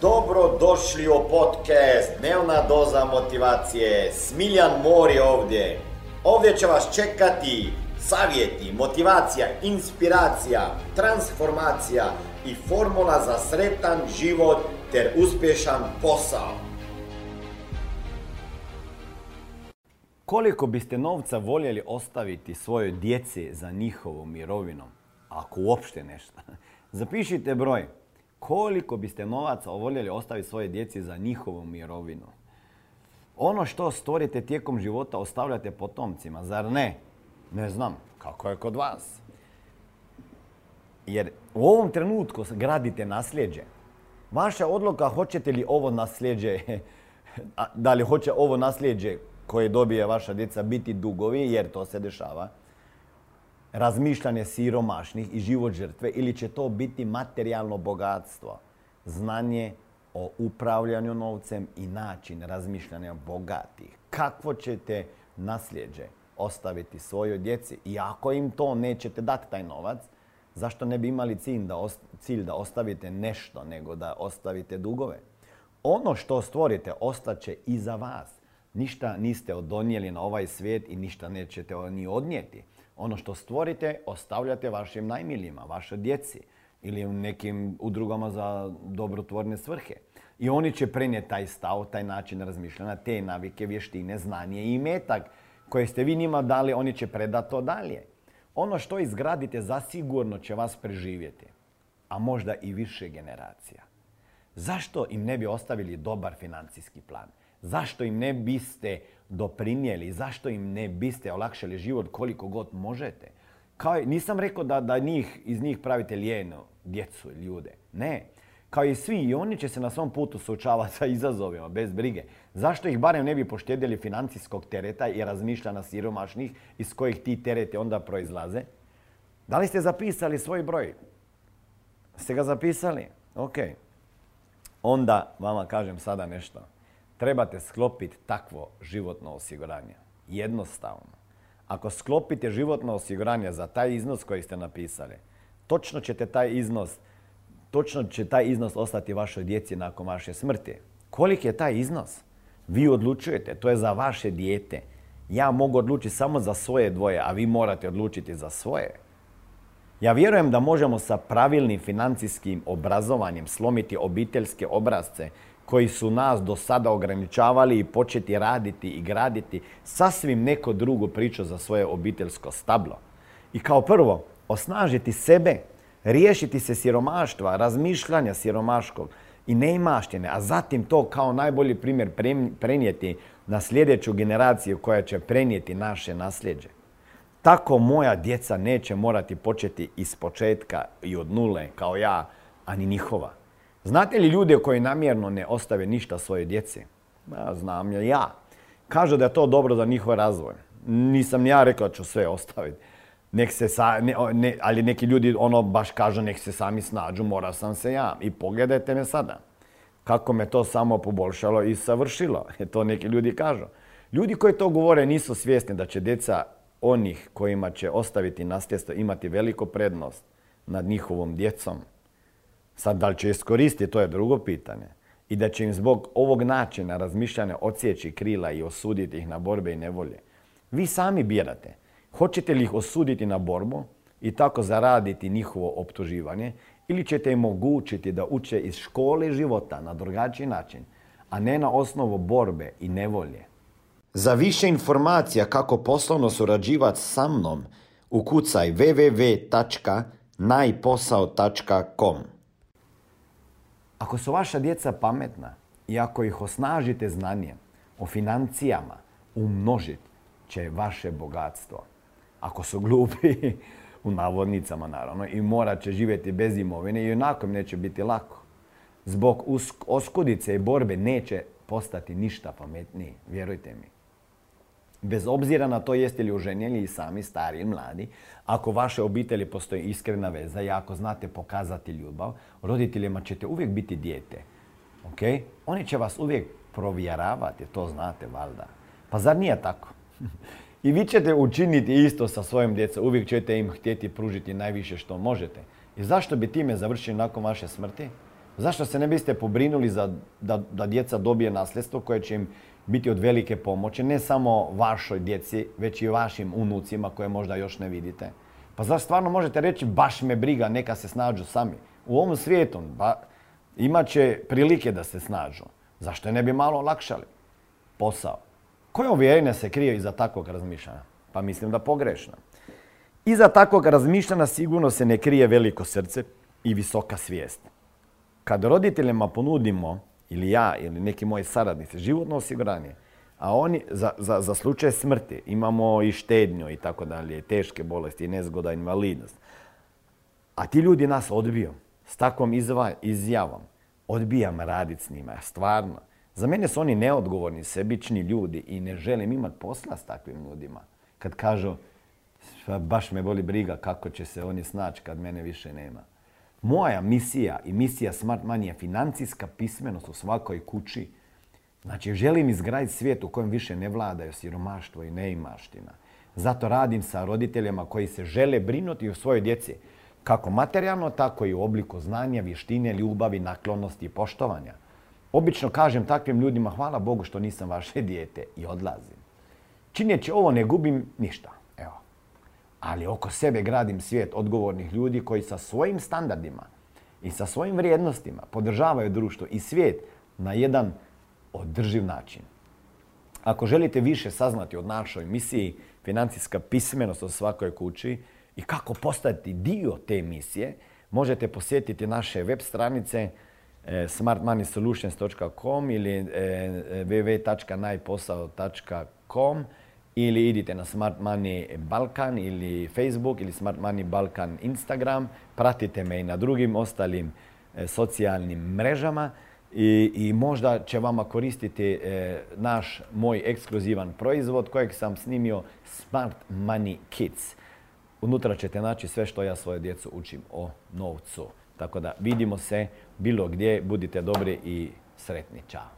Dobro došli u podcast Dnevna doza motivacije. Smiljan Mor je ovdje. Ovdje će vas čekati savjeti, motivacija, inspiracija, transformacija i formula za sretan život ter uspješan posao. Koliko biste novca voljeli ostaviti svojoj djeci za njihovom mirovinom? Ako uopšte nešto. Zapišite broj. Koliko biste novaca voljeli ostaviti svoje djeci za njihovu mirovinu? Ono što stvorite tijekom života ostavljate potomcima, zar ne? Ne znam, kako je kod vas? Jer u ovom trenutku gradite nasljeđe. Vaša odluka hoćete li ovo nasljeđe, da li hoće ovo nasljeđe koje dobije vaša djeca biti dugovi, jer to se dešava, razmišljanje siromašnih i život žrtve ili će to biti materijalno bogatstvo, znanje o upravljanju novcem i način razmišljanja bogatih. Kakvo ćete nasljeđe ostaviti svojoj djeci i ako im to nećete dati taj novac, zašto ne bi imali cilj da, cilj da ostavite nešto nego da ostavite dugove? Ono što stvorite ostaće iza vas. Ništa niste odonijeli na ovaj svijet i ništa nećete ni odnijeti. Ono što stvorite ostavljate vašim najmilijima, vašoj djeci ili nekim udrugama za dobrotvorne svrhe. I oni će prenijeti taj stav, taj način razmišljanja, te navike, vještine, znanje i metak koje ste vi njima dali, oni će predati to dalje. Ono što izgradite zasigurno će vas preživjeti, a možda i više generacija. Zašto im ne bi ostavili dobar financijski plan? Zašto im ne biste doprinijeli? Zašto im ne biste olakšali život koliko god možete? Kao, nisam rekao da, da njih, iz njih pravite lijeno, djecu, ljude. Ne. Kao i svi, i oni će se na svom putu suočavati sa izazovima, bez brige. Zašto ih barem ne bi poštedjeli financijskog tereta i razmišljanja siromašnih iz kojih ti terete onda proizlaze? Da li ste zapisali svoj broj? Ste ga zapisali? Ok. Onda vama kažem sada nešto trebate sklopiti takvo životno osiguranje. Jednostavno. Ako sklopite životno osiguranje za taj iznos koji ste napisali, točno ćete taj iznos, točno će taj iznos ostati vašoj djeci nakon vaše smrti. Koliki je taj iznos? Vi odlučujete, to je za vaše dijete. Ja mogu odlučiti samo za svoje dvoje, a vi morate odlučiti za svoje. Ja vjerujem da možemo sa pravilnim financijskim obrazovanjem slomiti obiteljske obrazce koji su nas do sada ograničavali i početi raditi i graditi sasvim neko drugo priču za svoje obiteljsko stablo. I kao prvo, osnažiti sebe, riješiti se siromaštva, razmišljanja siromaškog i neimaštine, a zatim to kao najbolji primjer prenijeti na sljedeću generaciju koja će prenijeti naše nasljeđe. Tako moja djeca neće morati početi iz početka i od nule kao ja, ani njihova. Znate li ljude koji namjerno ne ostave ništa svoje djeci? Ja, znam ja, ja. Kažu da je to dobro za njihov razvoj. Nisam ja rekao da ću sve ostaviti. Nek se ali neki ljudi ono baš kažu nek se sami snađu, mora sam se ja. I pogledajte me sada. Kako me to samo poboljšalo i savršilo. To neki ljudi kažu. Ljudi koji to govore nisu svjesni da će djeca onih kojima će ostaviti nasljedstvo imati veliko prednost nad njihovom djecom. Sad, da li će iskoristiti, to je drugo pitanje. I da će im zbog ovog načina razmišljanja odsjeći krila i osuditi ih na borbe i nevolje. Vi sami birate. Hoćete li ih osuditi na borbu i tako zaraditi njihovo optuživanje ili ćete im omogućiti da uče iz škole života na drugačiji način, a ne na osnovu borbe i nevolje. Za više informacija kako poslovno surađivati sa mnom, ukucaj www.najposao.com. Ako su vaša djeca pametna i ako ih osnažite znanjem o financijama, umnožit će vaše bogatstvo. Ako su glupi, u navodnicama naravno, i morat će živjeti bez imovine i onako im neće biti lako. Zbog oskudice i borbe neće postati ništa pametniji, vjerujte mi. Bez obzira na to jeste li oženjeni i sami, stari i mladi, ako vaše obitelji postoji iskrena veza i ako znate pokazati ljubav, roditeljima ćete uvijek biti dijete. Ok? Oni će vas uvijek provjeravati, to znate valjda. Pa zar nije tako? I vi ćete učiniti isto sa svojim djecom. Uvijek ćete im htjeti pružiti najviše što možete. I zašto bi time završili nakon vaše smrti? Zašto se ne biste pobrinuli za, da, da djeca dobije nasljedstvo koje će im biti od velike pomoći, ne samo vašoj djeci, već i vašim unucima koje možda još ne vidite? Pa zar stvarno možete reći baš me briga, neka se snađu sami? U ovom svijetu ba, imat će prilike da se snađu. Zašto ne bi malo olakšali posao? Koje uvjerenje se krije iza takvog razmišljanja? Pa mislim da pogrešno. Iza takvog razmišljanja sigurno se ne krije veliko srce i visoka svijest. Kad roditeljima ponudimo, ili ja, ili neki moji saradnici, životno osiguranje, a oni za, za, za slučaj smrti imamo i štednju i tako dalje, teške bolesti, nezgoda, invalidnost. A ti ljudi nas odbiju s takvom izjavom. Odbijam raditi s njima, stvarno. Za mene su oni neodgovorni, sebični ljudi i ne želim imati posla s takvim ljudima. Kad kažu, baš me boli briga kako će se oni snaći kad mene više nema. Moja misija i misija Smart Money je financijska pismenost u svakoj kući. Znači, želim izgraditi svijet u kojem više ne vladaju siromaštvo i neimaština. Zato radim sa roditeljima koji se žele brinuti o svojoj djeci, kako materijalno, tako i u obliku znanja, vještine, ljubavi, naklonosti i poštovanja. Obično kažem takvim ljudima, hvala Bogu što nisam vaše dijete i odlazim. Činjeći ovo ne gubim ništa ali oko sebe gradim svijet odgovornih ljudi koji sa svojim standardima i sa svojim vrijednostima podržavaju društvo i svijet na jedan održiv način. Ako želite više saznati od našoj misiji financijska pismenost o svakoj kući i kako postati dio te misije, možete posjetiti naše web stranice e, smartmoneysolutions.com ili e, www.najposao.com ili idite na Smart Money Balkan ili Facebook ili Smart Money Balkan Instagram. Pratite me i na drugim ostalim e, socijalnim mrežama i, i možda će vama koristiti e, naš, moj ekskluzivan proizvod kojeg sam snimio Smart Money Kids. Unutra ćete naći sve što ja svoje djecu učim o novcu. Tako da vidimo se bilo gdje, budite dobri i sretni. Ćao!